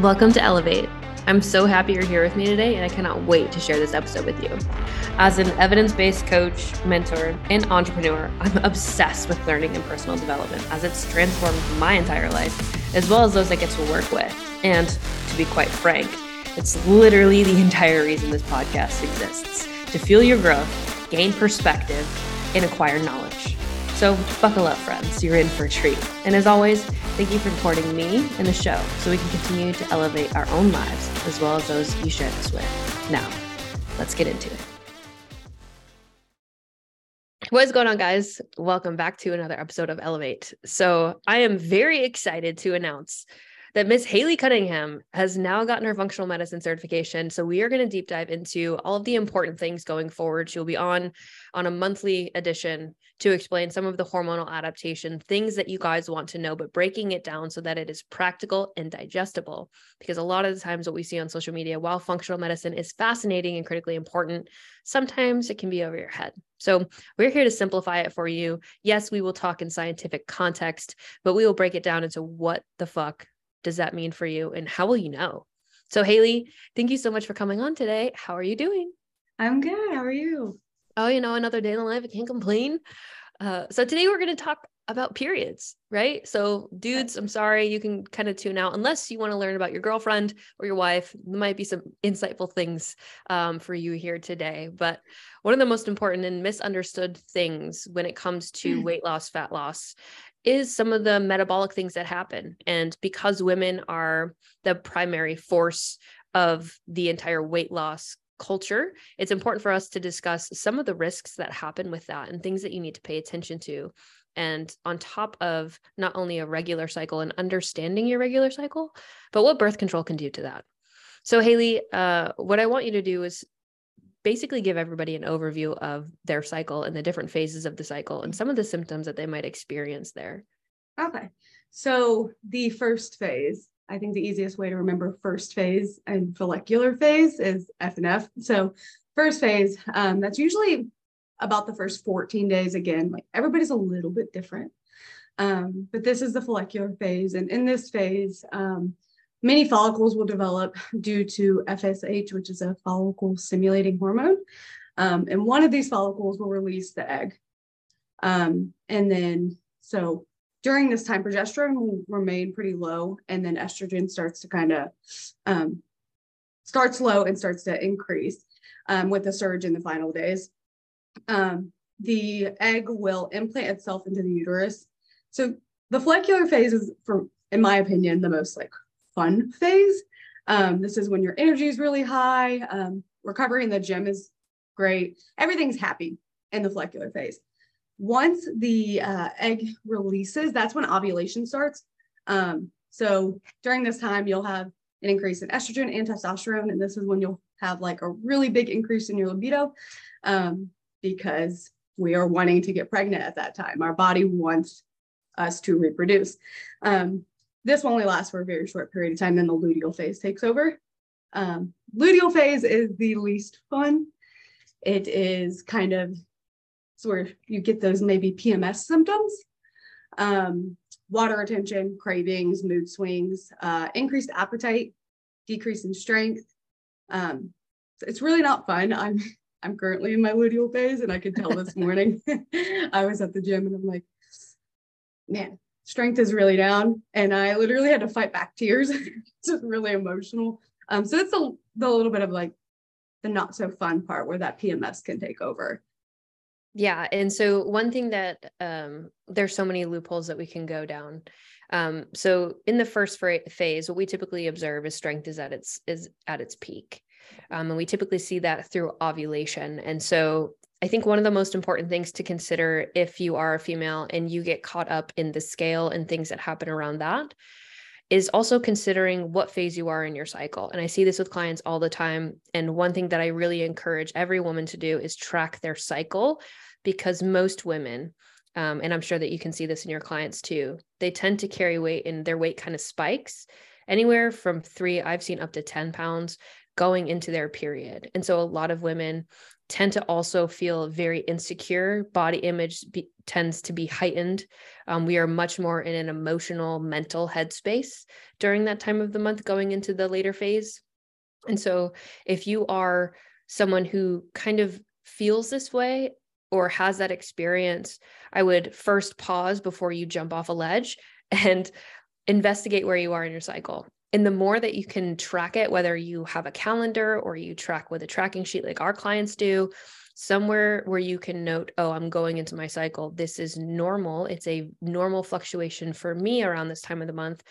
Welcome to Elevate. I'm so happy you're here with me today, and I cannot wait to share this episode with you. As an evidence based coach, mentor, and entrepreneur, I'm obsessed with learning and personal development as it's transformed my entire life, as well as those I get to work with. And to be quite frank, it's literally the entire reason this podcast exists to fuel your growth, gain perspective, and acquire knowledge. So, buckle up, friends. You're in for a treat. And as always, thank you for supporting me and the show so we can continue to elevate our own lives as well as those you share this with. Now, let's get into it. What is going on, guys? Welcome back to another episode of Elevate. So, I am very excited to announce that Miss Haley Cunningham has now gotten her functional medicine certification. So we are going to deep dive into all of the important things going forward. She'll be on on a monthly edition to explain some of the hormonal adaptation things that you guys want to know, but breaking it down so that it is practical and digestible. Because a lot of the times, what we see on social media, while functional medicine is fascinating and critically important, sometimes it can be over your head. So, we're here to simplify it for you. Yes, we will talk in scientific context, but we will break it down into what the fuck does that mean for you and how will you know? So, Haley, thank you so much for coming on today. How are you doing? I'm good. How are you? Oh, you know, another day in the life. I can't complain. Uh, so, today we're going to talk about periods, right? So, dudes, I'm sorry, you can kind of tune out unless you want to learn about your girlfriend or your wife. There might be some insightful things um, for you here today. But one of the most important and misunderstood things when it comes to weight loss, fat loss, is some of the metabolic things that happen. And because women are the primary force of the entire weight loss culture, it's important for us to discuss some of the risks that happen with that and things that you need to pay attention to. And on top of not only a regular cycle and understanding your regular cycle, but what birth control can do to that. So, Haley, uh, what I want you to do is basically give everybody an overview of their cycle and the different phases of the cycle and some of the symptoms that they might experience there. Okay. So the first phase, I think the easiest way to remember first phase and follicular phase is F and F. So first phase, um, that's usually about the first 14 days. Again, like everybody's a little bit different. Um, but this is the follicular phase. And in this phase, um, Many follicles will develop due to FSH, which is a follicle stimulating hormone. Um, and one of these follicles will release the egg. Um, and then, so during this time, progesterone will remain pretty low, and then estrogen starts to kind of um, starts low and starts to increase um, with the surge in the final days. Um, the egg will implant itself into the uterus. So the follicular phase is, for in my opinion, the most like fun phase. Um, this is when your energy is really high. Um, recovery in the gym is great. Everything's happy in the follicular phase. Once the uh, egg releases, that's when ovulation starts. Um, so during this time, you'll have an increase in estrogen and testosterone, and this is when you'll have like a really big increase in your libido um, because we are wanting to get pregnant at that time. Our body wants us to reproduce. Um, this will only last for a very short period of time, then the luteal phase takes over. Um, luteal phase is the least fun. It is kind of where you get those maybe PMS symptoms, um, water retention, cravings, mood swings, uh, increased appetite, decrease in strength. Um, it's really not fun. I'm I'm currently in my luteal phase, and I could tell this morning. I was at the gym, and I'm like, man, strength is really down and i literally had to fight back tears it's just really emotional um, so it's a, the little bit of like the not so fun part where that pms can take over yeah and so one thing that um, there's so many loopholes that we can go down. Um, so in the first phase what we typically observe is strength is at its is at its peak. Um, and we typically see that through ovulation. And so I think one of the most important things to consider if you are a female and you get caught up in the scale and things that happen around that is also considering what phase you are in your cycle. And I see this with clients all the time. And one thing that I really encourage every woman to do is track their cycle because most women, um, and I'm sure that you can see this in your clients too, they tend to carry weight and their weight kind of spikes anywhere from three, I've seen up to 10 pounds going into their period. And so a lot of women tend to also feel very insecure. Body image be, tends to be heightened. Um, we are much more in an emotional, mental headspace during that time of the month going into the later phase. And so, if you are someone who kind of feels this way or has that experience, I would first pause before you jump off a ledge and investigate where you are in your cycle. And the more that you can track it, whether you have a calendar or you track with a tracking sheet like our clients do, somewhere where you can note, oh, I'm going into my cycle. This is normal. It's a normal fluctuation for me around this time of the month.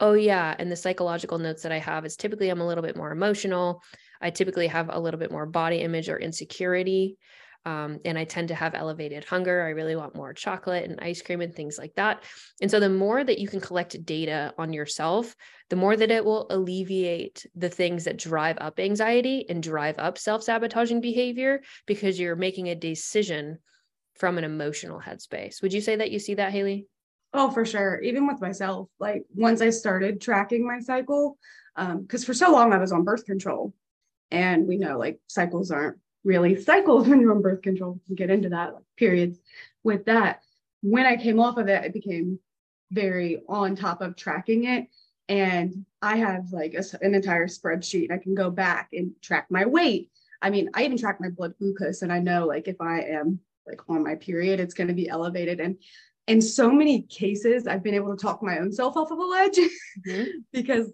Oh, yeah. And the psychological notes that I have is typically I'm a little bit more emotional. I typically have a little bit more body image or insecurity. Um, and I tend to have elevated hunger. I really want more chocolate and ice cream and things like that. And so, the more that you can collect data on yourself, the more that it will alleviate the things that drive up anxiety and drive up self sabotaging behavior because you're making a decision from an emotional headspace. Would you say that you see that, Haley? Oh, for sure. Even with myself, like once I started tracking my cycle, because um, for so long I was on birth control, and we know like cycles aren't really cycles when you're on birth control. We get into that like, periods with that. When I came off of it, I became very on top of tracking it. And I have like a, an entire spreadsheet. I can go back and track my weight. I mean, I even track my blood glucose, and I know like if I am like on my period, it's going to be elevated. And in so many cases, I've been able to talk my own self off of a ledge mm-hmm. because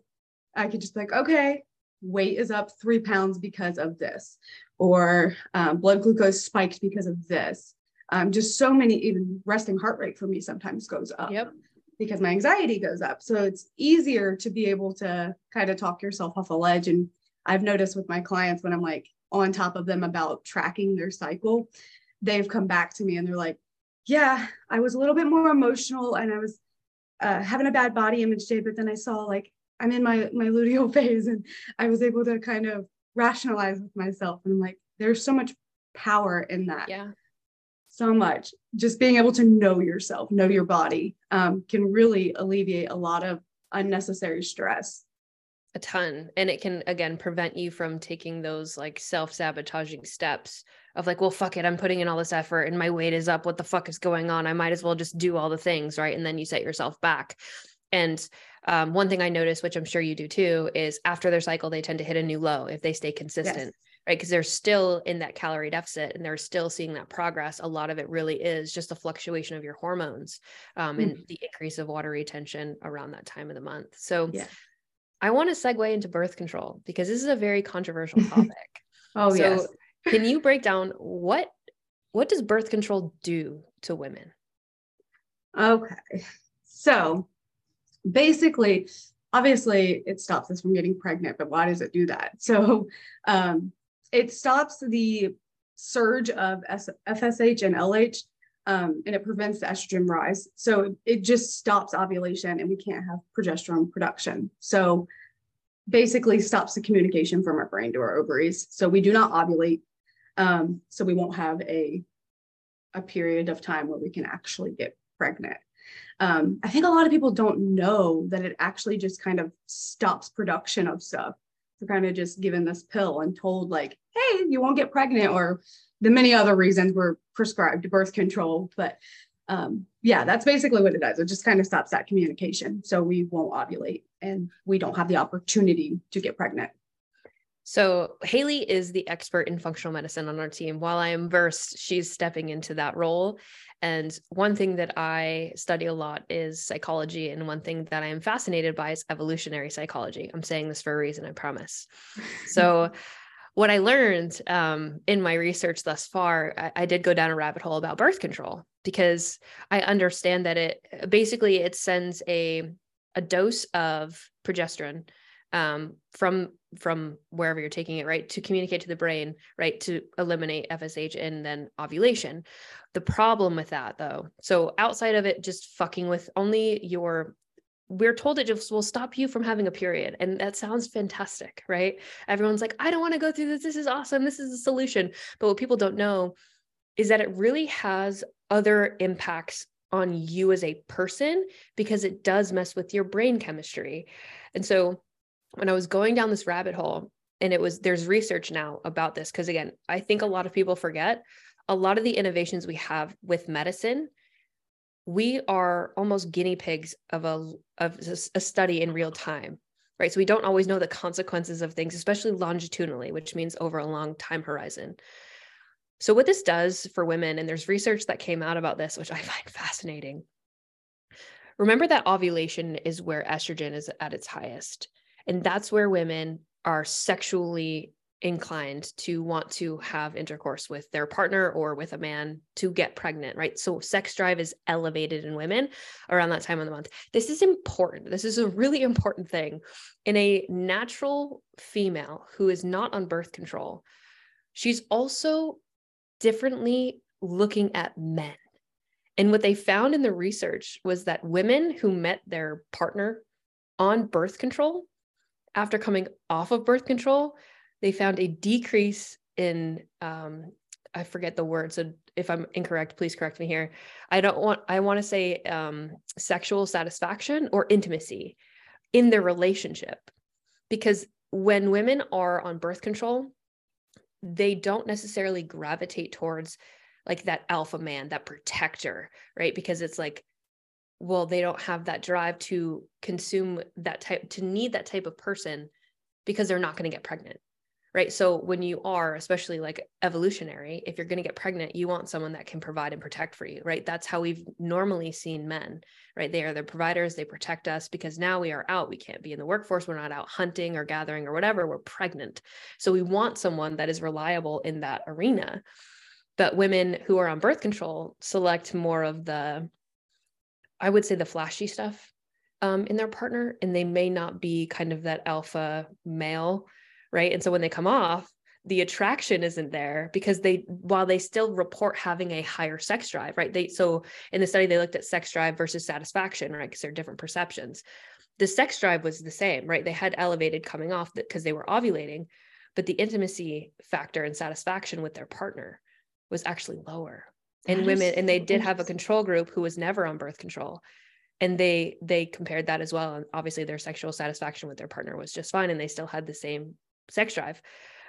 I could just like, okay, weight is up three pounds because of this, or um, blood glucose spiked because of this. Um, just so many, even resting heart rate for me sometimes goes up. Yep. Because my anxiety goes up. So it's easier to be able to kind of talk yourself off a ledge. And I've noticed with my clients when I'm like on top of them about tracking their cycle, they've come back to me and they're like, yeah, I was a little bit more emotional and I was uh, having a bad body image day, but then I saw like I'm in my my luteal phase and I was able to kind of rationalize with myself and I'm like there's so much power in that. Yeah. So much. Just being able to know yourself, know your body um, can really alleviate a lot of unnecessary stress. A ton. And it can, again, prevent you from taking those like self sabotaging steps of like, well, fuck it, I'm putting in all this effort and my weight is up. What the fuck is going on? I might as well just do all the things. Right. And then you set yourself back. And um, one thing I noticed, which I'm sure you do too, is after their cycle, they tend to hit a new low if they stay consistent. Yes. Right. Because they're still in that calorie deficit and they're still seeing that progress. A lot of it really is just a fluctuation of your hormones um, mm. and the increase of water retention around that time of the month. So, yeah. I want to segue into birth control because this is a very controversial topic. oh, so yes. can you break down what what does birth control do to women? Okay. So basically, obviously, it stops us from getting pregnant, but why does it do that? So um, it stops the surge of FSH and LH. Um, and it prevents the estrogen rise. So it just stops ovulation and we can't have progesterone production. So basically stops the communication from our brain to our ovaries. So we do not ovulate. Um, so we won't have a, a period of time where we can actually get pregnant um, I think a lot of people don't know that it actually just kind of stops production of stuff. They're kind of just given this pill and told, like, hey, you won't get pregnant, or the many other reasons we're prescribed birth control. But um, yeah, that's basically what it does. It just kind of stops that communication. So we won't ovulate and we don't have the opportunity to get pregnant. So Haley is the expert in functional medicine on our team. While I am versed, she's stepping into that role. And one thing that I study a lot is psychology. And one thing that I am fascinated by is evolutionary psychology. I'm saying this for a reason, I promise. So what I learned um, in my research thus far, I, I did go down a rabbit hole about birth control because I understand that it basically it sends a a dose of progesterone um, from from wherever you're taking it, right, to communicate to the brain, right, to eliminate FSH and then ovulation. The problem with that, though, so outside of it, just fucking with only your we're told it just will stop you from having a period. And that sounds fantastic, right? Everyone's like, I don't want to go through this. This is awesome. This is a solution. But what people don't know is that it really has other impacts on you as a person because it does mess with your brain chemistry. And so when I was going down this rabbit hole, and it was there's research now about this because again i think a lot of people forget a lot of the innovations we have with medicine we are almost guinea pigs of a of a study in real time right? So we don't always know the consequences of things especially longitudinally which means over a long time horizon. So what this does for women and there's research that came out about this which i find fascinating. Remember that ovulation is where estrogen is at its highest and that's where women are sexually inclined to want to have intercourse with their partner or with a man to get pregnant, right? So sex drive is elevated in women around that time of the month. This is important. This is a really important thing. In a natural female who is not on birth control, she's also differently looking at men. And what they found in the research was that women who met their partner on birth control after coming off of birth control, they found a decrease in um, I forget the word. So if I'm incorrect, please correct me here. I don't want I want to say um, sexual satisfaction or intimacy in their relationship, because when women are on birth control, they don't necessarily gravitate towards like that alpha man, that protector, right? Because it's like well they don't have that drive to consume that type to need that type of person because they're not going to get pregnant right? So when you are especially like evolutionary if you're going to get pregnant you want someone that can provide and protect for you right? That's how we've normally seen men right? They are the providers they protect us because now we are out. We can't be in the workforce. We're not out hunting or gathering or whatever. We're pregnant. So we want someone that is reliable in that arena. But women who are on birth control select more of the I would say the flashy stuff um, in their partner, and they may not be kind of that alpha male, right? And so when they come off, the attraction isn't there because they while they still report having a higher sex drive, right? They so in the study they looked at sex drive versus satisfaction, right? Because they're different perceptions. The sex drive was the same, right? They had elevated coming off because they were ovulating, but the intimacy factor and satisfaction with their partner was actually lower and women and they did have a control group who was never on birth control and they they compared that as well and obviously their sexual satisfaction with their partner was just fine and they still had the same sex drive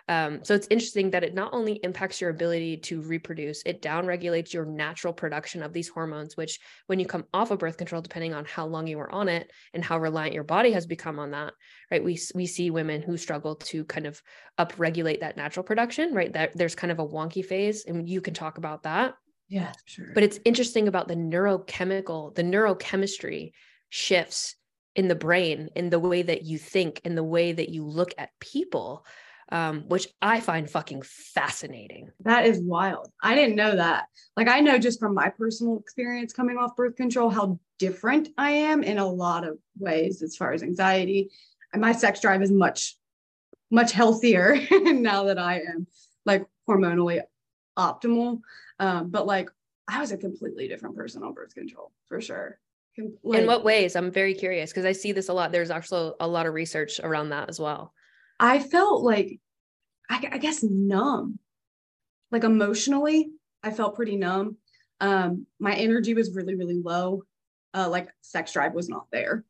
um, so it's interesting that it not only impacts your ability to reproduce, it downregulates your natural production of these hormones, which when you come off of birth control, depending on how long you were on it and how reliant your body has become on that, right? We, we see women who struggle to kind of upregulate that natural production, right? That there's kind of a wonky phase and you can talk about that. Yeah, sure. But it's interesting about the neurochemical, the neurochemistry shifts in the brain, in the way that you think, in the way that you look at people, um, which I find fucking fascinating. That is wild. I didn't know that. Like, I know just from my personal experience coming off birth control how different I am in a lot of ways as far as anxiety. And my sex drive is much, much healthier now that I am like hormonally optimal. Um, but like I was a completely different person on birth control for sure. Like, In what ways? I'm very curious because I see this a lot. There's also a lot of research around that as well. I felt like, I, I guess, numb. Like emotionally, I felt pretty numb. Um, my energy was really, really low. Uh, like sex drive was not there,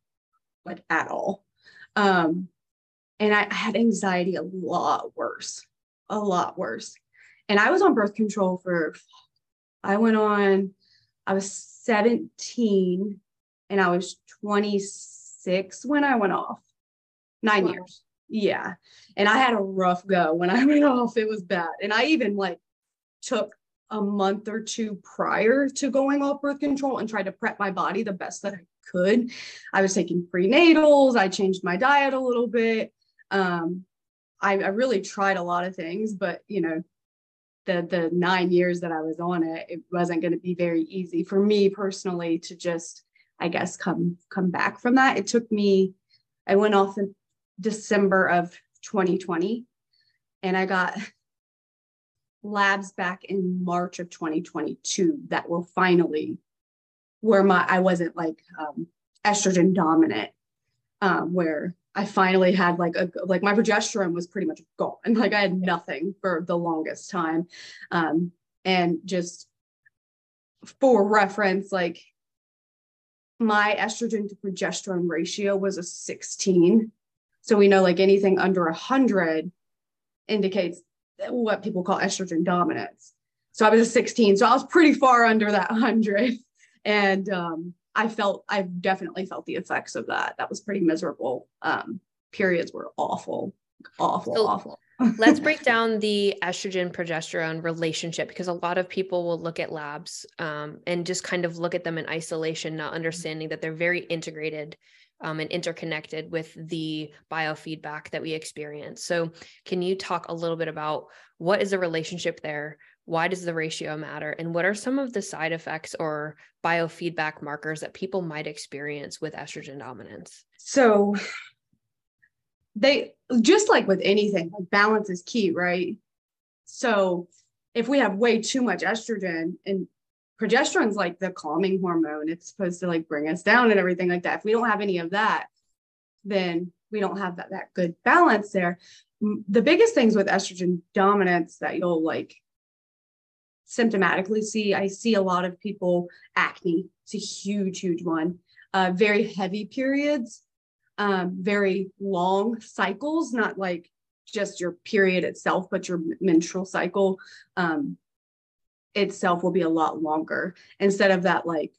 like at all. Um, and I, I had anxiety a lot worse, a lot worse. And I was on birth control for, I went on, I was 17 and I was 26 when I went off. Nine wow. years. Yeah. And I had a rough go when I went off. It was bad. And I even like took a month or two prior to going off birth control and tried to prep my body the best that I could. I was taking prenatals, I changed my diet a little bit. Um, I, I really tried a lot of things, but you know, the the nine years that I was on it, it wasn't going to be very easy for me personally to just, I guess, come come back from that. It took me, I went off in December of 2020, and I got labs back in March of 2022 that were finally where my I wasn't like um, estrogen dominant, um, where I finally had like a like my progesterone was pretty much gone. Like I had nothing for the longest time. Um, and just for reference, like my estrogen to progesterone ratio was a 16. So we know like anything under 100 indicates what people call estrogen dominance. So I was a 16, so I was pretty far under that 100. And um, I felt, I definitely felt the effects of that. That was pretty miserable. Um, periods were awful, awful, so awful. let's break down the estrogen progesterone relationship because a lot of people will look at labs um, and just kind of look at them in isolation, not understanding that they're very integrated um, and interconnected with the biofeedback that we experience. So, can you talk a little bit about what is the relationship there? Why does the ratio matter? And what are some of the side effects or biofeedback markers that people might experience with estrogen dominance? So, they just like with anything, like balance is key, right? So, if we have way too much estrogen and progesterone's like the calming hormone. It's supposed to like bring us down and everything like that. If we don't have any of that, then we don't have that, that good balance there. The biggest things with estrogen dominance that you'll like symptomatically see, I see a lot of people acne. It's a huge, huge one. Uh, very heavy periods, um, very long cycles, not like just your period itself, but your menstrual cycle. Um, itself will be a lot longer instead of that like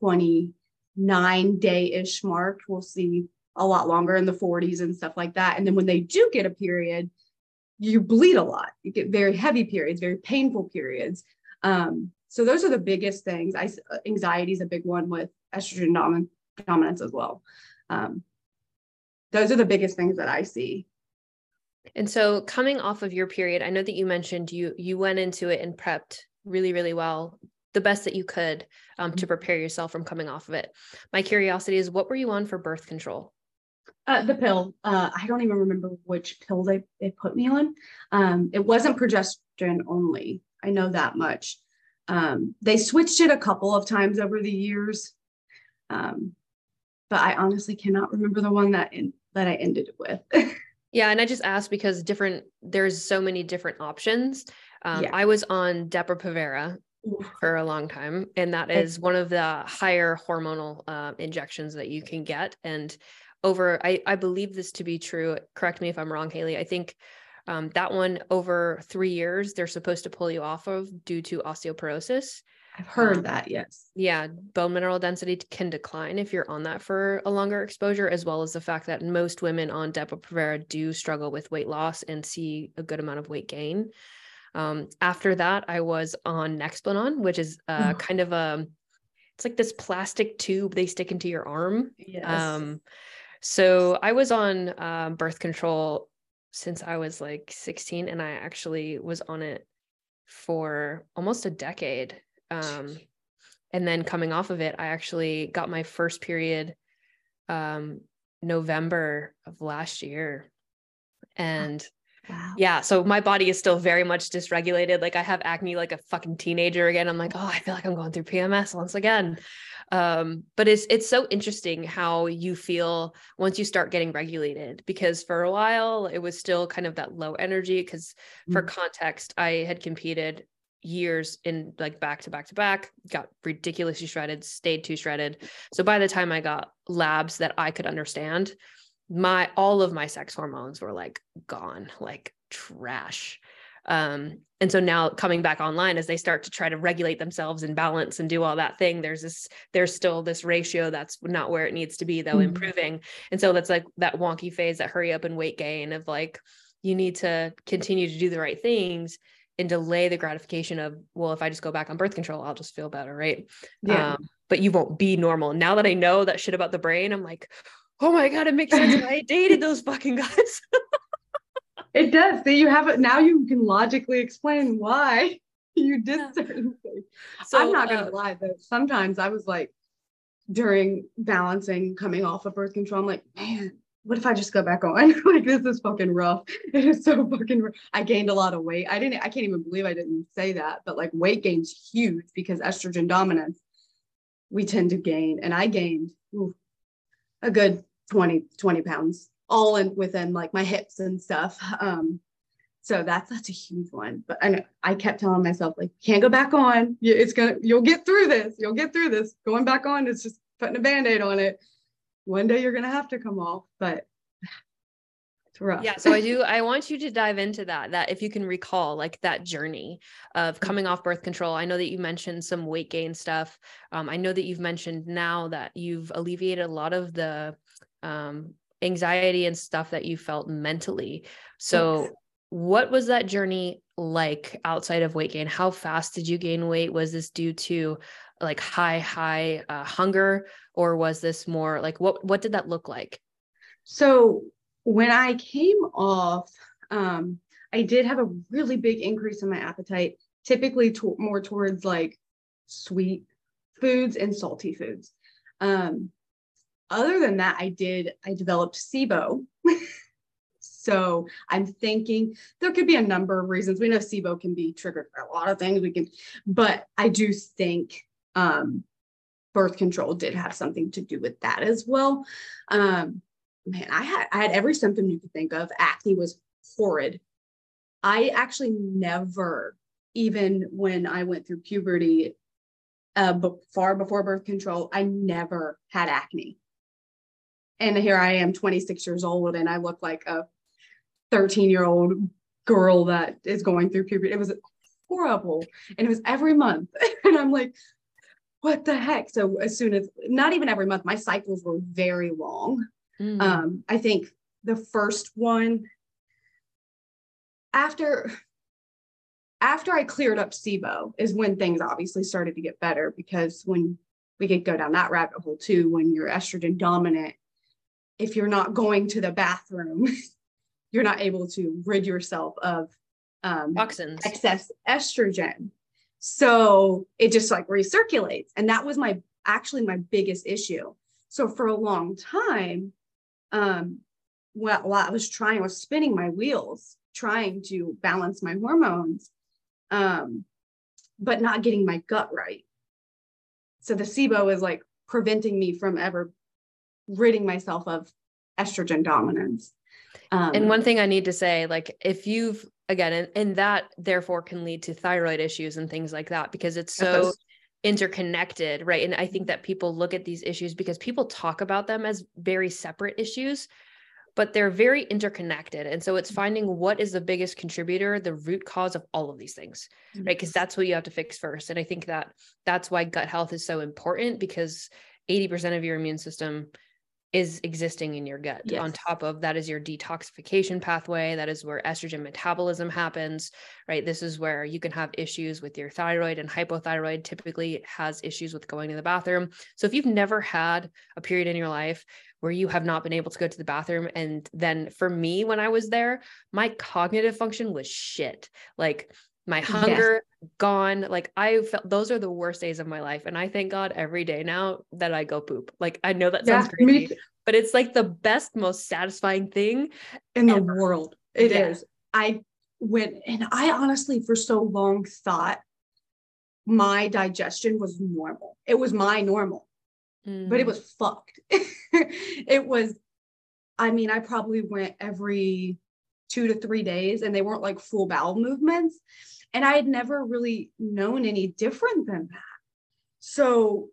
29 day ish mark. We'll see a lot longer in the 40s and stuff like that. And then when they do get a period, you bleed a lot. You get very heavy periods, very painful periods. Um, so those are the biggest things. I, anxiety is a big one with estrogen domin- dominance as well. Um, those are the biggest things that I see. And so coming off of your period, I know that you mentioned you you went into it and prepped really, really well, the best that you could um, to mm-hmm. prepare yourself from coming off of it. My curiosity is what were you on for birth control? Uh, the pill. Uh, I don't even remember which pill they, they put me on. Um, it wasn't progesterone only. I know that much. Um, they switched it a couple of times over the years. Um, but I honestly cannot remember the one that in, that I ended it with. yeah, and I just asked because different there's so many different options. Um, yeah. I was on Depo-Provera for a long time, and that is one of the higher hormonal uh, injections that you can get. And over, I, I believe this to be true. Correct me if I'm wrong, Haley. I think um, that one over three years, they're supposed to pull you off of due to osteoporosis. I've heard um, that, yes. Yeah, bone mineral density can decline if you're on that for a longer exposure, as well as the fact that most women on Depo-Provera do struggle with weight loss and see a good amount of weight gain. Um, after that, I was on Nexplanon, which is uh, oh. kind of a, it's like this plastic tube they stick into your arm. Yes. Um, so I was on um, birth control since I was like 16, and I actually was on it for almost a decade. Um, and then coming off of it, I actually got my first period um, November of last year. And Wow. Yeah. So my body is still very much dysregulated. Like I have acne like a fucking teenager again. I'm like, oh, I feel like I'm going through PMS once again. Um, but it's it's so interesting how you feel once you start getting regulated because for a while it was still kind of that low energy. Because mm-hmm. for context, I had competed years in like back to back to back, got ridiculously shredded, stayed too shredded. So by the time I got labs that I could understand, my all of my sex hormones were like gone, like trash. Um, and so now coming back online as they start to try to regulate themselves and balance and do all that thing, there's this, there's still this ratio that's not where it needs to be, though, mm-hmm. improving. And so that's like that wonky phase, that hurry up and weight gain of like, you need to continue to do the right things and delay the gratification of, well, if I just go back on birth control, I'll just feel better. Right. Yeah. Um, but you won't be normal. Now that I know that shit about the brain, I'm like, oh my god, it makes sense. I dated those fucking guys. it does. So you have it now. You can logically explain why you did certain things. So I'm not gonna uh, lie though. Sometimes I was like, during balancing, coming off of birth control, I'm like, man, what if I just go back on? like this is fucking rough. It is so fucking. Rough. I gained a lot of weight. I didn't. I can't even believe I didn't say that. But like weight gain's huge because estrogen dominance. We tend to gain, and I gained ooh, a good 20, 20 pounds all in within like my hips and stuff. Um, so that's that's a huge one. But I know I kept telling myself like can't go back on. It's gonna you'll get through this. You'll get through this. Going back on is just putting a band-aid on it. One day you're gonna have to come off, but it's rough. Yeah. So I do, I want you to dive into that, that if you can recall like that journey of Mm-hmm. coming off birth control. I know that you mentioned some weight gain stuff. Um, I know that you've mentioned now that you've alleviated a lot of the um, anxiety and stuff that you felt mentally. So Yes. what was that journey like outside of weight gain? How fast did you gain weight? Was this due to like high, high uh, hunger, or was this more like what? What did that look like? So when I came off, um, I did have a really big increase in my appetite, typically to- more towards like sweet foods and salty foods. Um, other than that, I did, I developed SIBO. so I'm thinking there could be a number of reasons. We know SIBO can be triggered for a lot of things. We can, but I do think um, birth control did have something to do with that as well. Um, man, I had I had every symptom you could think of. Acne was horrid. I actually never, even when I went through puberty, uh, but far before birth control, I never had acne. And here I am, 26 years old, and I look like a 13 year old girl that is going through puberty. It was horrible, and it was every month, and I'm like, what the heck? So as soon as, not even every month, my cycles were very long. Mm. Um, I think the first one after after I cleared up SIBO is when things obviously started to get better because when we could go down that rabbit hole too, when you're estrogen dominant, if you're not going to the bathroom, you're not able to rid yourself of um, Toxins. excess estrogen. So it just like recirculates. And that was my actually my biggest issue. So for a long time, um, while, while I was trying, I was spinning my wheels, trying to balance my hormones, um, but not getting my gut right. So the SIBO is like preventing me from ever ridding myself of estrogen dominance. Um, And one thing I need to say, like, if you've again, and, and that therefore can lead to thyroid issues and things like that because it's so interconnected, right? And I think mm-hmm. that people look at these issues because people talk about them as very separate issues, but they're very interconnected. And so it's mm-hmm. finding what is the biggest contributor, the root cause of all of these things, mm-hmm. right? Because that's what you have to fix first. And I think that that's why gut health is so important because 80% of your immune system is existing in your gut. On top of that is your detoxification pathway. That is where estrogen metabolism happens, right? This is where you can have issues with your thyroid and hypothyroid typically has issues with going to the bathroom. So if you've never had a period in your life where you have not been able to go to the bathroom and then for me when I was there, my cognitive function was shit. Like my Yes. hunger gone. Like I felt those are the worst days of my life. And I thank God every day now that I go poop. Like I know that sounds yeah, crazy but it's like the best, most satisfying thing. in the world. It is. Yeah. I went and I honestly for so long thought my digestion was normal. It was my normal, but Mm. it was fucked. it was, I mean, I probably went every two to three days and they weren't like full bowel movements. And I had never really known any different than that. So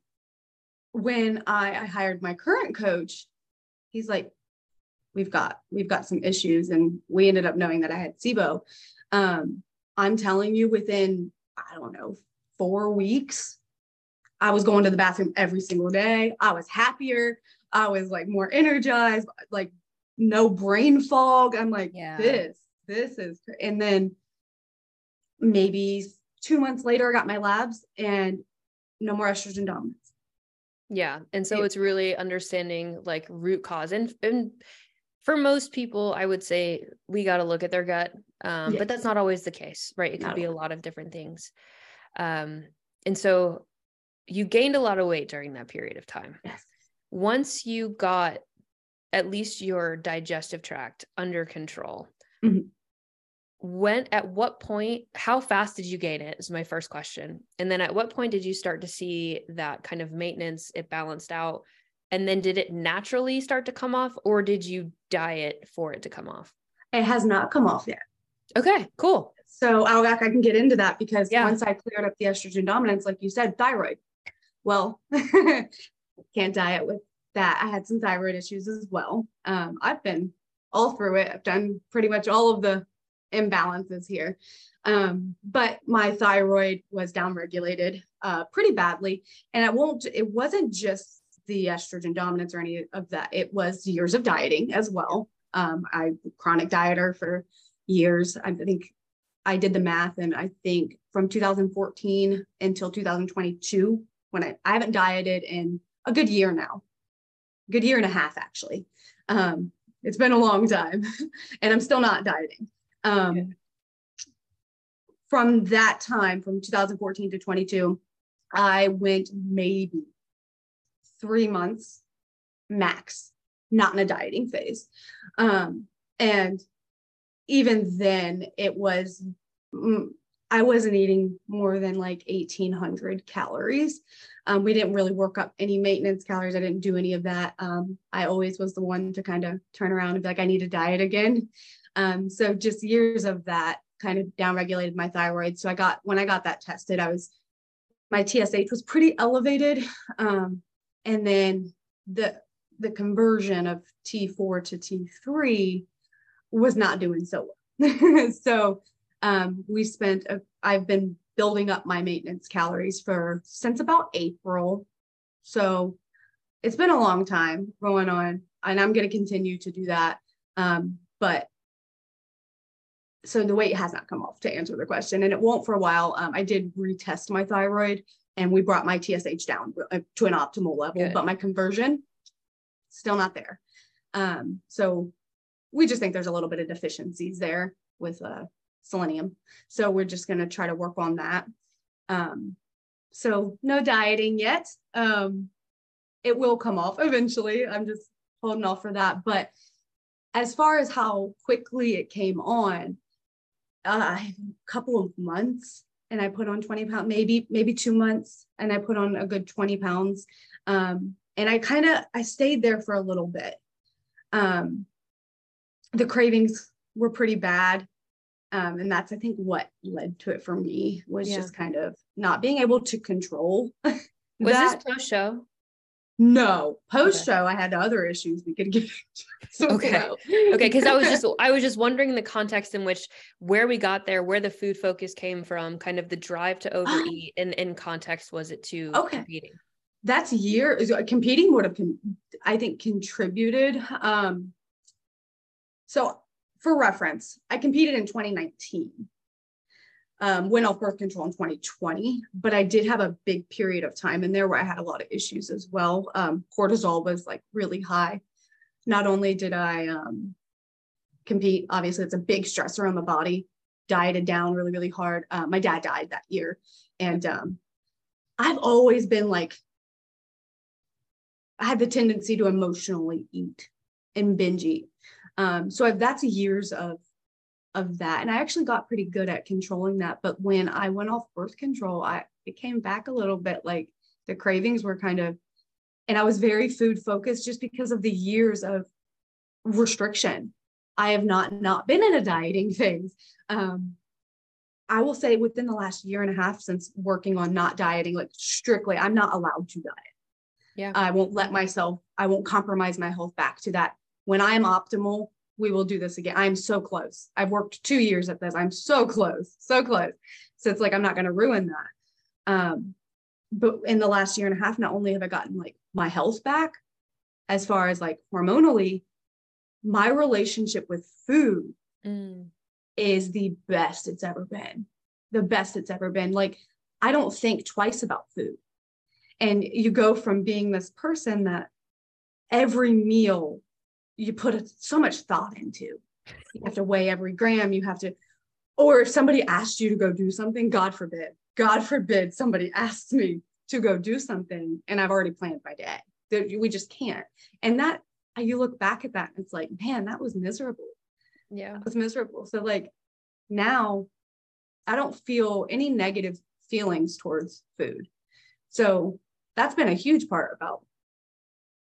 when I, I hired my current coach, he's like, we've got we've got some issues and we ended up knowing that i had sibo um, i'm telling you within i don't know four weeks i was going to the bathroom every single day i was happier i was like more energized like no brain fog i'm like Yeah. this this is cr-" and then maybe two months later i got my labs and no more estrogen dominance Yeah. And so It- it's really understanding like root cause. And, and for most people, I would say we got to look at their gut. Um, Yes. But that's not always the case, right? It could be a lot of different things. Um, and so you gained a lot of weight during that period of time. yes Once you got at least your digestive tract under control, Mhm. when at what point how fast did you gain it is my first question and then at what point did you start to see that kind of maintenance it balanced out and then did it naturally start to come off or did you diet for it to come off it has not come off yet okay cool So I'll, I can get into that because Yeah. once I cleared up the estrogen dominance, like you said, thyroid. Well, can't diet with that. I had some thyroid issues as well. Um, I've been all through it. I've done pretty much all of the imbalances here. Um, but my thyroid was downregulated uh, pretty badly. And it won't, it wasn't just the estrogen dominance or any of that. It was years of dieting as well. Um, I chronic dieter for years. I think I did the math and I think from 2014 until 2022, when I, I haven't dieted in a good year now, good year and a half actually. Um, it's been a long time and I'm still not dieting. Um. From that time, from 2014 to 22, I went maybe three months max, not in a dieting phase. Um, and even then, it was, mm, I wasn't eating more than like 1800 calories. Um, we didn't really work up any maintenance calories. I didn't do any of that. Um, I always was the one to kind of turn around and be like, I need a diet again. Um, so just years of that kind of downregulated my thyroid. So I got, when I got that tested, I was, my TSH was pretty elevated. Um, and then the, the conversion of T4 to T3 was not doing so well. so um, we spent, a, I've been building up my maintenance calories for since about April. So it's been a long time going on, and I'm going to continue to do that. Um, but so the weight has not come off to answer the question, and it won't for a while. Um, I did retest my thyroid, and we brought my TSH down uh, to an optimal level, Good. but my conversion still not there. Um, so we just think there's a little bit of deficiencies there with uh, selenium. So we're just going to try to work on that. Um, so no dieting yet. Um, it will come off eventually. I'm just holding off for that. But as far as how quickly it came on, uh, a couple of months and I put on 20 pounds, maybe, maybe two months and I put on a good 20 pounds. Um, and I kind of, I stayed there for a little bit. Um, the cravings were pretty bad. Um, and that's, I think, what led to it for me was yeah. just kind of not being able to control. was that. this post show? No, post show, okay. I had other issues we could get. so okay, okay, because I was just I was just wondering the context in which where we got there, where the food focus came from, kind of the drive to overeat, and in context was it to okay. competing? That's year competing would have, I think, contributed. Um, so for reference, I competed in 2019 um, went off birth control in 2020, but I did have a big period of time in there where I had a lot of issues as well. Um, cortisol was like really high. Not only did I um, compete, obviously, it's a big stressor on the body, dieted down really, really hard. Uh, my dad died that year. And um, I've always been like, I had the tendency to emotionally eat and binge eat. Um, so I've, that's years of of that. And I actually got pretty good at controlling that. But when I went off birth control, I it came back a little bit like the cravings were kind of, and I was very food focused just because of the years of restriction. I have not not been in a dieting phase. Um, I will say within the last year and a half since working on not dieting, like strictly, I'm not allowed to diet. Yeah. I won't let myself, I won't compromise my health back to that. When I'm optimal, we will do this again. I'm so close. I've worked two years at this. I'm so close, so close. So it's like I'm not going to ruin that. Um, but in the last year and a half, not only have I gotten like my health back, as far as like hormonally, my relationship with food mm. is the best it's ever been. The best it's ever been. Like I don't think twice about food. And you go from being this person that every meal you put so much thought into. You have to weigh every gram. You have to, or if somebody asked you to go do something, God forbid, God forbid somebody asks me to go do something and I've already planned my day. We just can't. And that you look back at that and it's like, man, that was miserable. Yeah. It was miserable. So like now I don't feel any negative feelings towards food. So that's been a huge part about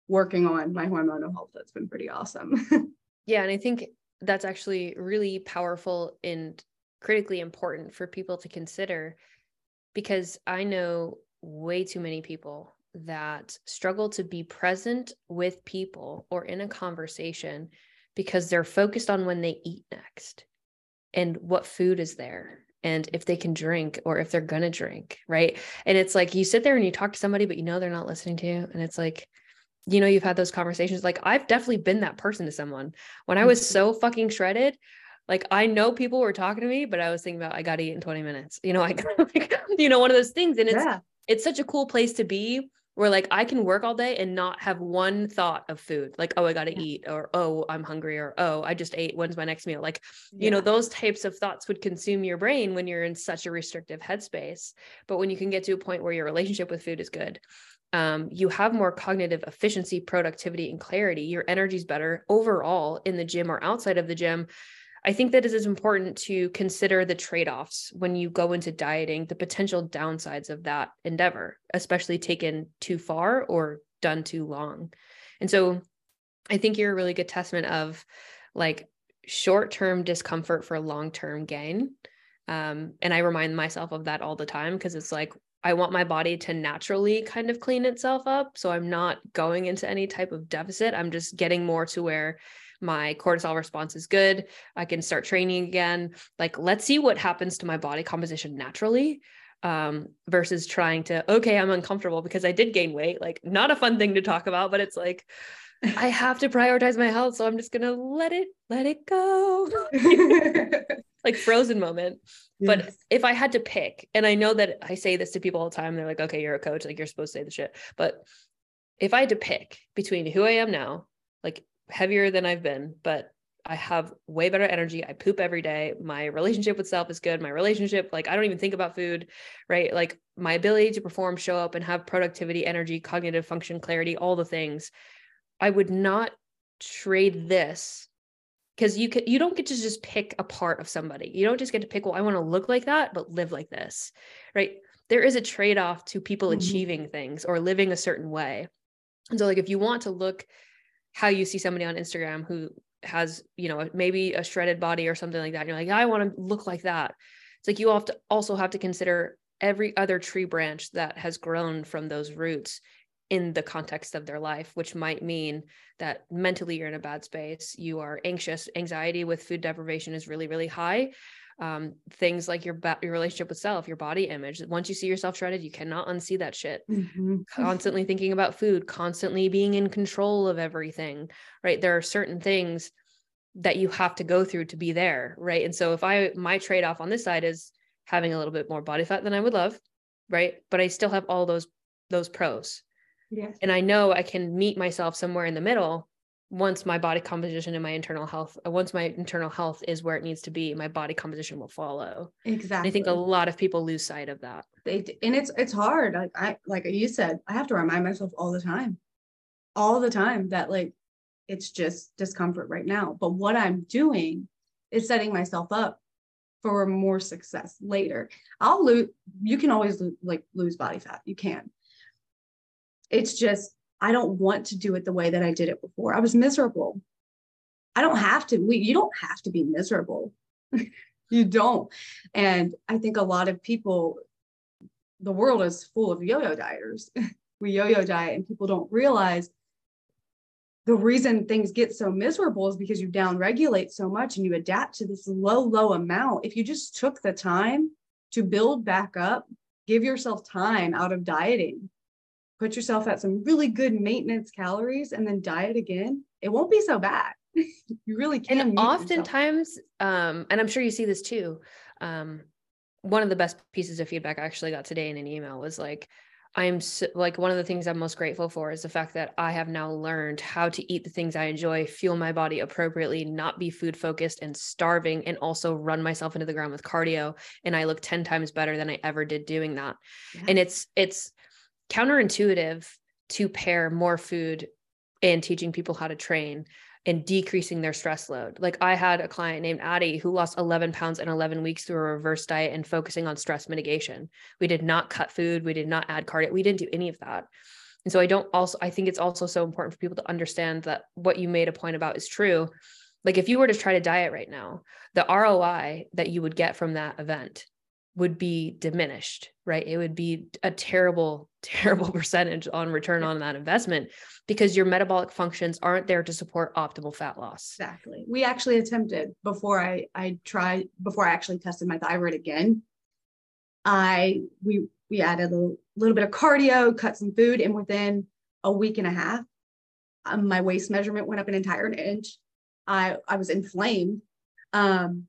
working on my hormonal health that's been pretty awesome yeah and i think that's actually really powerful and critically important for people to consider because i know way too many people that struggle to be present with people or in a conversation because they're focused on when they eat next and what food is there and if they can drink or if they're going to drink. Right. And it's like you sit there and you talk to somebody, but you know they're not listening to you. And it's like, you know, you've had those conversations. Like I've definitely been that person to someone when I was mm-hmm. so fucking shredded. Like I know people were talking to me, but I was thinking about I got to eat in 20 minutes. You know, I like, you know, one of those things. And it's yeah. it's such a cool place to be where like I can work all day and not have one thought of food, like, oh, I got to yeah. eat, or oh, I'm hungry, or oh, I just ate. When's my next meal? Like, yeah. you know, those types of thoughts would consume your brain when you're in such a restrictive headspace. But when you can get to a point where your relationship with food is good, um, you have more cognitive efficiency, productivity, and clarity. Your energy's better overall in the gym or outside of the gym I think that it is important to consider the trade offs when you go into dieting, the potential downsides of that endeavor, especially taken too far or done too long. And so I think you're a really good testament of like short term discomfort for long term gain. Um, and I remind myself of that all the time because it's like, I want my body to naturally kind of clean itself up. So I'm not going into any type of deficit. I'm just getting more to where my cortisol response is good i can start training again like let's see what happens to my body composition naturally um, versus trying to okay i'm uncomfortable because i did gain weight like not a fun thing to talk about but it's like i have to prioritize my health so i'm just gonna let it let it go like frozen moment yes. but if i had to pick and i know that i say this to people all the time they're like okay you're a coach like you're supposed to say the shit but if i had to pick between who i am now like heavier than I've been, but I have way better energy. I poop every day. My relationship with self is good. My relationship, like, I don't even think about food, right? Like, my ability to perform, show up, and have productivity, energy, cognitive function, clarity, all the things. I would not trade this because you could you don't get to just pick a part of somebody. You don't just get to pick, well, I want to look like that, but live like this, right? There is a trade-off to people mm-hmm. achieving things or living a certain way. And so, like, if you want to look how you see somebody on Instagram who has, you know, maybe a shredded body or something like that. And you're like, I want to look like that. It's like you have to also have to consider every other tree branch that has grown from those roots in the context of their life, which might mean that mentally you're in a bad space. You are anxious. Anxiety with food deprivation is really, really high um, things like your your relationship with self, your body image. Once you see yourself shredded, you cannot unsee that shit. Mm-hmm. Constantly thinking about food, constantly being in control of everything. Right? There are certain things that you have to go through to be there, right? And so if I my trade off on this side is having a little bit more body fat than I would love, right? But I still have all those those pros. Yes. And I know I can meet myself somewhere in the middle once my body composition and my internal health uh, once my internal health is where it needs to be my body composition will follow. Exactly and i think a lot of people lose sight of that. They and it's it's hard. Like i like you said i have to remind myself all the time all the time that like it's just discomfort right now. But what i'm doing is setting myself up for more success later. I'll lose you can always like lose body fat. You can it's just I don't want to do it the way that I did it before. I was miserable. I don't have to, we, you don't have to be miserable. you don't. And I think a lot of people, the world is full of yo yo dieters. we yo yo diet, and people don't realize the reason things get so miserable is because you down regulate so much and you adapt to this low, low amount. If you just took the time to build back up, give yourself time out of dieting put yourself at some really good maintenance calories and then diet again, it won't be so bad. you really can. And oftentimes, um, and I'm sure you see this too. Um, one of the best pieces of feedback I actually got today in an email was like, I'm so, like one of the things I'm most grateful for is the fact that I have now learned how to eat the things I enjoy, fuel my body appropriately, not be food focused and starving, and also run myself into the ground with cardio. And I look 10 times better than I ever did doing that. Yeah. And it's, it's, counterintuitive to pair more food and teaching people how to train and decreasing their stress load. Like I had a client named Addie who lost 11 pounds in 11 weeks through a reverse diet and focusing on stress mitigation. We did not cut food, we did not add cardio, we didn't do any of that. And so I don't also I think it's also so important for people to understand that what you made a point about is true. Like if you were to try to diet right now, the ROI that you would get from that event would be diminished, right? It would be a terrible, terrible percentage on return on that investment because your metabolic functions aren't there to support optimal fat loss. Exactly. We actually attempted before I I tried before I actually tested my thyroid again. I we we added a little, little bit of cardio, cut some food, and within a week and a half, um, my waist measurement went up an entire inch. I I was inflamed. Um,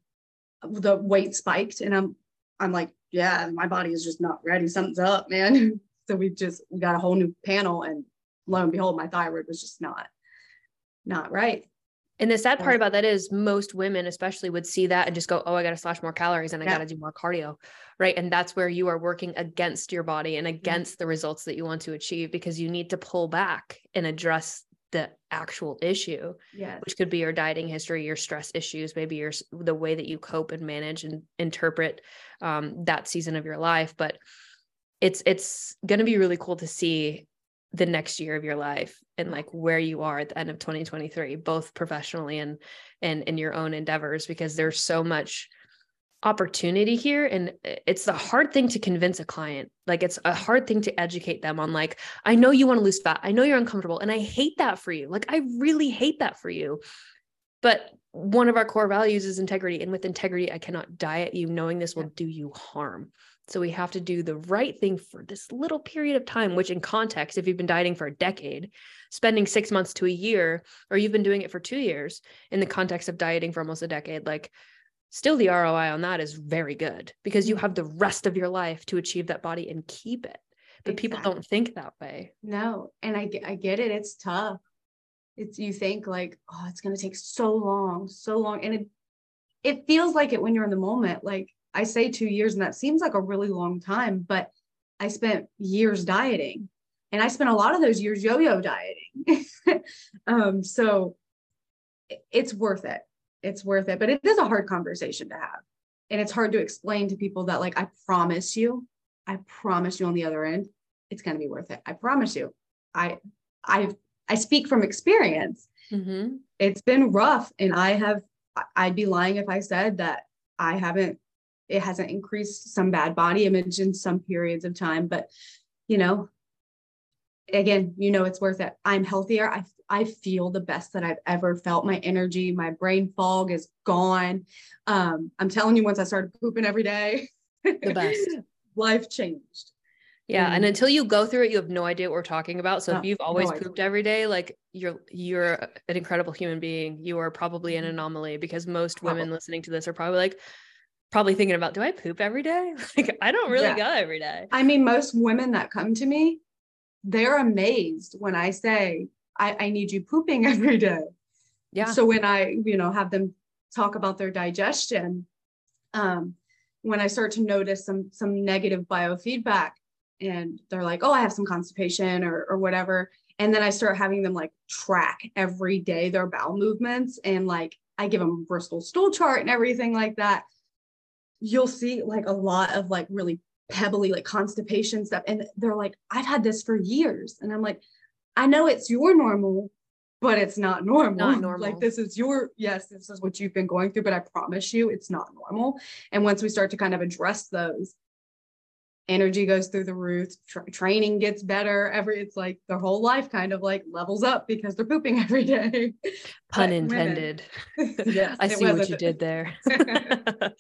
the weight spiked, and I'm I'm like, yeah, my body is just not ready. Something's up, man. so we just we got a whole new panel, and lo and behold, my thyroid was just not not right. And the sad part about that is most women, especially, would see that and just go, Oh, I got to slash more calories and I yeah. got to do more cardio. Right. And that's where you are working against your body and mm-hmm. against mm-hmm. the results that you want to achieve because you need to pull back and address the actual issue, yes. which could be your dieting history, your stress issues, maybe your the way that you cope and manage and interpret um, that season of your life. But it's it's going to be really cool to see the next year of your life and like where you are at the end of 2023 both professionally and and in your own endeavors because there's so much opportunity here. And it's the hard thing to convince a client. Like it's a hard thing to educate them on like i know you want to lose fat. I know you're uncomfortable and i hate that for you. Like i really hate that for you. But one of our core values is integrity and with integrity i cannot diet you knowing this will do you harm so we have to do the right thing for this little period of time, which in context, if you've been dieting for a decade, spending six months to a year, or you've been doing it for two years in the context of dieting for almost a decade, like still the ROI on that is very good because you mm. have the rest of your life to achieve that body and keep it. But exactly. people don't think that way. No. And I I get it. It's tough. It's, you think like, oh, it's going to take so long, so long. And it, it feels like it when you're in the moment. Like I say two years, and that seems like a really long time, but I spent years dieting. And I spent a lot of those years yo yo dieting. um, so it's worth it. It's worth it. But it is a hard conversation to have. And it's hard to explain to people that, like, I promise you, I promise you on the other end, it's going to be worth it. I promise you. I, I, I speak from experience. Mm-hmm. It's been rough. And I have, I'd be lying if I said that I haven't it hasn't increased some bad body image in some periods of time but you know again you know it's worth it i'm healthier i i feel the best that i've ever felt my energy my brain fog is gone um i'm telling you once i started pooping every day the best life changed yeah, and until you go through it, you have no idea what we're talking about. So no, if you've always no pooped every day, like you're you're an incredible human being. You are probably an mm-hmm. anomaly because most women listening to this are probably like, probably thinking about do I poop every day? like I don't really yeah. go every day. I mean, most women that come to me, they're amazed when I say, I, I need you pooping every day. Yeah. So when I, you know, have them talk about their digestion, um, when I start to notice some some negative biofeedback and they're like, oh, I have some constipation or or whatever. And then I start having them like track every day their bowel movements and like I give them a Bristol stool chart and everything like that you'll see like a lot of like really pebbly like constipation stuff and they're like i've had this for years and i'm like i know it's your normal but it's not normal. Not normal. Like this is your yes, this is what you've been going through, but I promise you it's not normal. And once we start to kind of address those, energy goes through the roof, tra- training gets better. Every it's like their whole life kind of like levels up because they're pooping every day. Pun intended. yes, I see what you did there.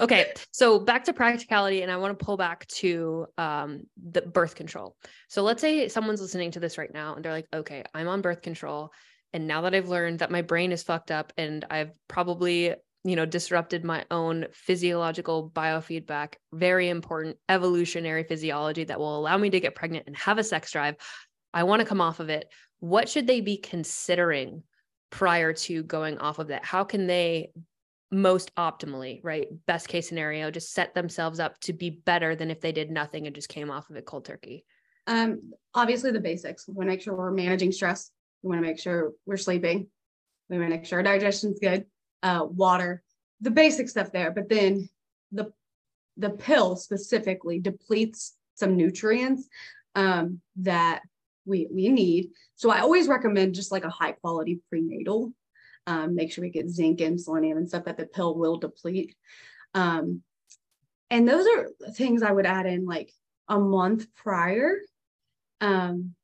okay so back to practicality and i want to pull back to um, the birth control so let's say someone's listening to this right now and they're like okay i'm on birth control and now that i've learned that my brain is fucked up and i've probably you know disrupted my own physiological biofeedback very important evolutionary physiology that will allow me to get pregnant and have a sex drive i want to come off of it what should they be considering prior to going off of that how can they most optimally, right? Best case scenario, just set themselves up to be better than if they did nothing and just came off of it cold turkey? Um, obviously the basics. We want to make sure we're managing stress. We want to make sure we're sleeping. We want to make sure our digestion's good. Uh, water, the basic stuff there. But then the the pill specifically depletes some nutrients um, that we we need. So I always recommend just like a high quality prenatal um, make sure we get zinc and selenium and stuff that the pill will deplete. Um, and those are things I would add in like a month prior. Um,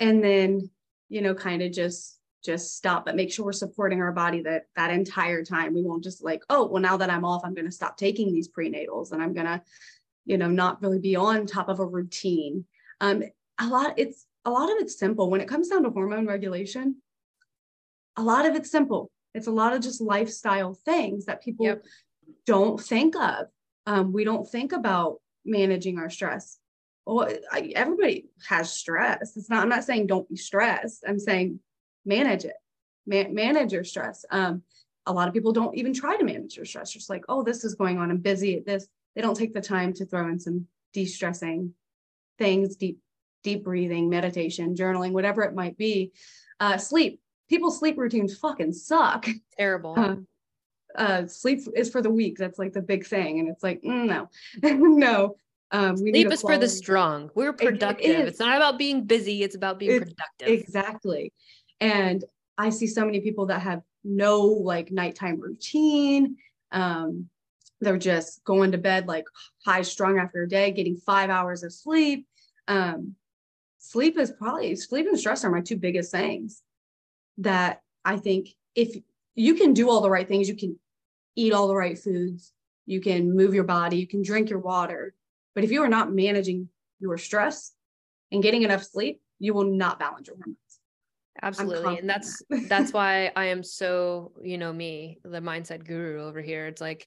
and then, you know, kind of just just stop but make sure we're supporting our body that that entire time. We won't just like oh well now that i'm off i'm going to stop taking these prenatals and i'm going to you know not really be on top of a routine. Um a lot it's a lot of it's simple. When it comes down to hormone regulation a lot of it's simple. It's a lot of just lifestyle things that people yep. don't think of. Um, we don't think about managing our stress. Well I, everybody has stress. It's not i'm not saying don't be stressed. I'm saying manage it Man- manage your stress. Um, a lot of people don't even try to manage their stress. Just like oh this is going on. I'm busy at this. They don't take the time to throw in some de-stressing things deep deep breathing meditation journaling whatever it might be. Uh, sleep. People's sleep routines fucking suck. Terrible. Uh, uh, sleep is for the weak. That's like the big thing. And it's like mm, no. No. Um, sleep is for the strong. We're productive it, it it's not about being busy. It's about being it's, productive. exactly and i see so many people that have no like nighttime routine. Um, they're just going to bed like high strung after a day getting five hours of sleep. Um, sleep is probably sleep and stress are my two biggest things that i think if you can do all the right things you can eat all the right foods you can move your body you can drink your water. But if you are not managing your stress and getting enough sleep you will not balance your hormones absolutely and that's that's why i am so you know me the mindset guru over here. It's like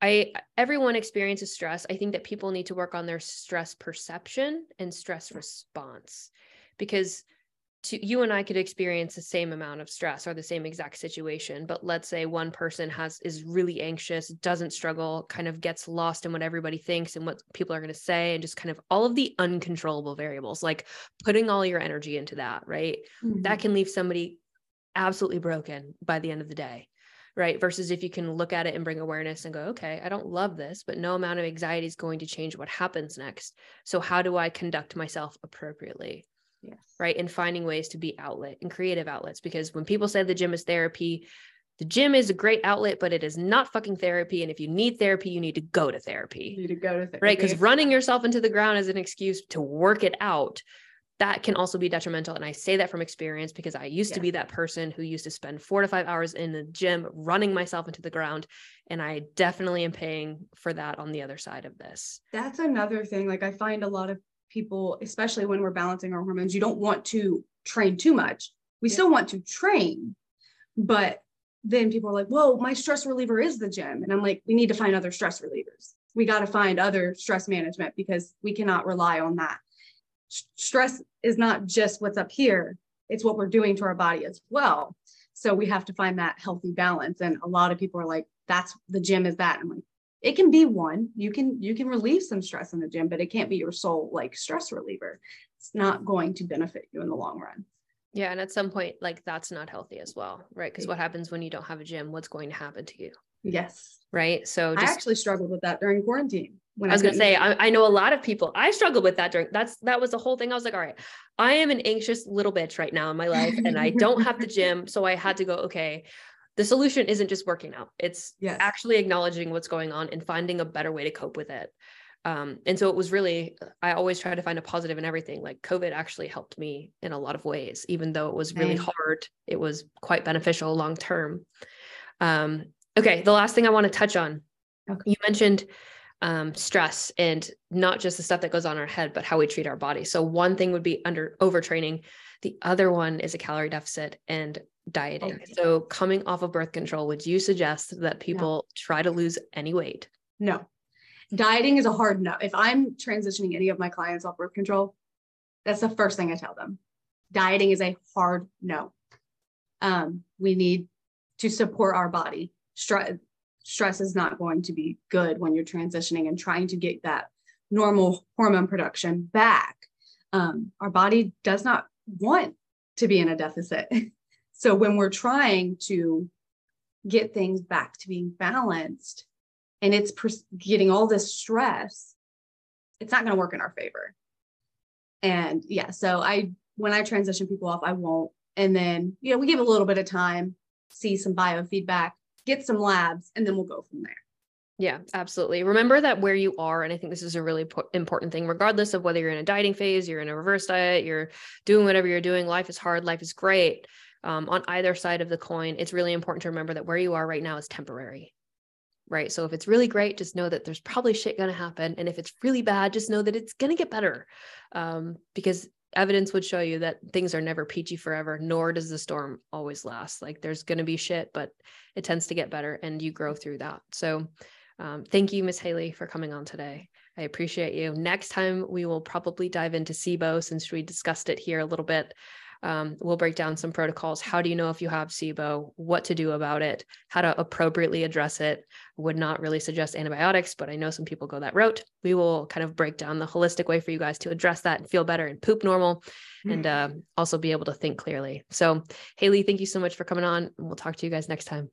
i everyone experiences stress. I think that people need to work on their stress perception and stress response because to, you and I could experience the same amount of stress or the same exact situation, but let's say one person has is really anxious, doesn't struggle, kind of gets lost in what everybody thinks and what people are going to say, and just kind of all of the uncontrollable variables, like putting all your energy into that, right? Mm-hmm. That can leave somebody absolutely broken by the end of the day. Right. Versus if you can look at it and bring awareness and go, okay, I don't love this, but no amount of anxiety is going to change what happens next. So, how do I conduct myself appropriately? Yes. Right. And finding ways to be outlet and creative outlets. Because when people say the gym is therapy, the gym is a great outlet, but it is not fucking therapy. And if you need therapy, you need to go to therapy. You need to go to therapy. Right. Because running yourself into the ground as an excuse to work it out, that can also be detrimental. And I say that from experience because I used to be that person who used to spend four to five hours in the gym running myself into the ground. And I definitely am paying for that on the other side of this. That's another thing. Like I find a lot of people, especially when we're balancing our hormones, you don't want to train too much. We yeah. still want to train, but then people are like, whoa, my stress reliever is the gym. And I'm like, we need to find other stress relievers. We got to find other stress management because we cannot rely on that. stress is not just what's up here, it's what we're doing to our body as well. So we have to find that healthy balance. And a lot of people are like, that's the gym is that. I'm like, it can be one you can you can relieve some stress in the gym but it can't be your sole like stress reliever it's not going to benefit you in the long run yeah and at some point like that's not healthy as well right because what happens when you don't have a gym what's going to happen to you yes right so just, i actually struggled with that during quarantine when I was gonna say, I, I, know a lot of people. I struggled with that during. That's that was the whole thing. I was like, all right, I am an anxious little bitch right now in my life, and I don't have the gym, so I had to go. Okay, the solution isn't just working out. It's yes. actually acknowledging what's going on and finding a better way to cope with it. Um, and so it was really i always try to find a positive in everything. Like covid actually helped me in a lot of ways even though it was really hard. It was quite beneficial long term. Um, okay the last thing i want to touch on. Okay. you mentioned um, stress and not just the stuff that goes on our head but how we treat our body. So one thing would be under overtraining. The other one is a calorie deficit and dieting. Okay. So, coming off of birth control, would you suggest that people no. try to lose any weight? No. Dieting is a hard no. If I'm transitioning any of my clients off birth control, that's the first thing I tell them. Dieting is a hard no. Um, we need to support our body. Stress, stress is not going to be good when you're transitioning and trying to get that normal hormone production back. Um, our body does not want to be in a deficit. So when we're trying to get things back to being balanced and it's pers- getting all this stress, it's not going to work in our favor. And yeah, so I, when I transition people off, I won't. And then, you know, we give a little bit of time, see some biofeedback, get some labs, and then we'll go from there. Yeah, absolutely. Remember that where you are, and I think this is a really important thing, regardless of whether you're in a dieting phase, you're in a reverse diet, you're doing whatever you're doing, life is hard, life is great. Um, on either side of the coin, it's really important to remember that where you are right now is temporary. Right. So if it's really great, just know that there's probably shit going to happen. And if it's really bad, just know that it's going to get better. Um, because evidence would show you that things are never peachy forever, nor does the storm always last. Like there's going to be shit, but it tends to get better and you grow through that. So um, thank you, Miss Haley, for coming on today. I appreciate you. Next time, we will probably dive into SIBO since we discussed it here a little bit. Um, we'll break down some protocols. How do you know if you have SIBO? What to do about it? How to appropriately address it? Would not really suggest antibiotics, but I know some people go that route. We will kind of break down the holistic way for you guys to address that and feel better and poop normal mm-hmm. and uh, also be able to think clearly. So, Haley, thank you so much for coming on. We'll talk to you guys next time.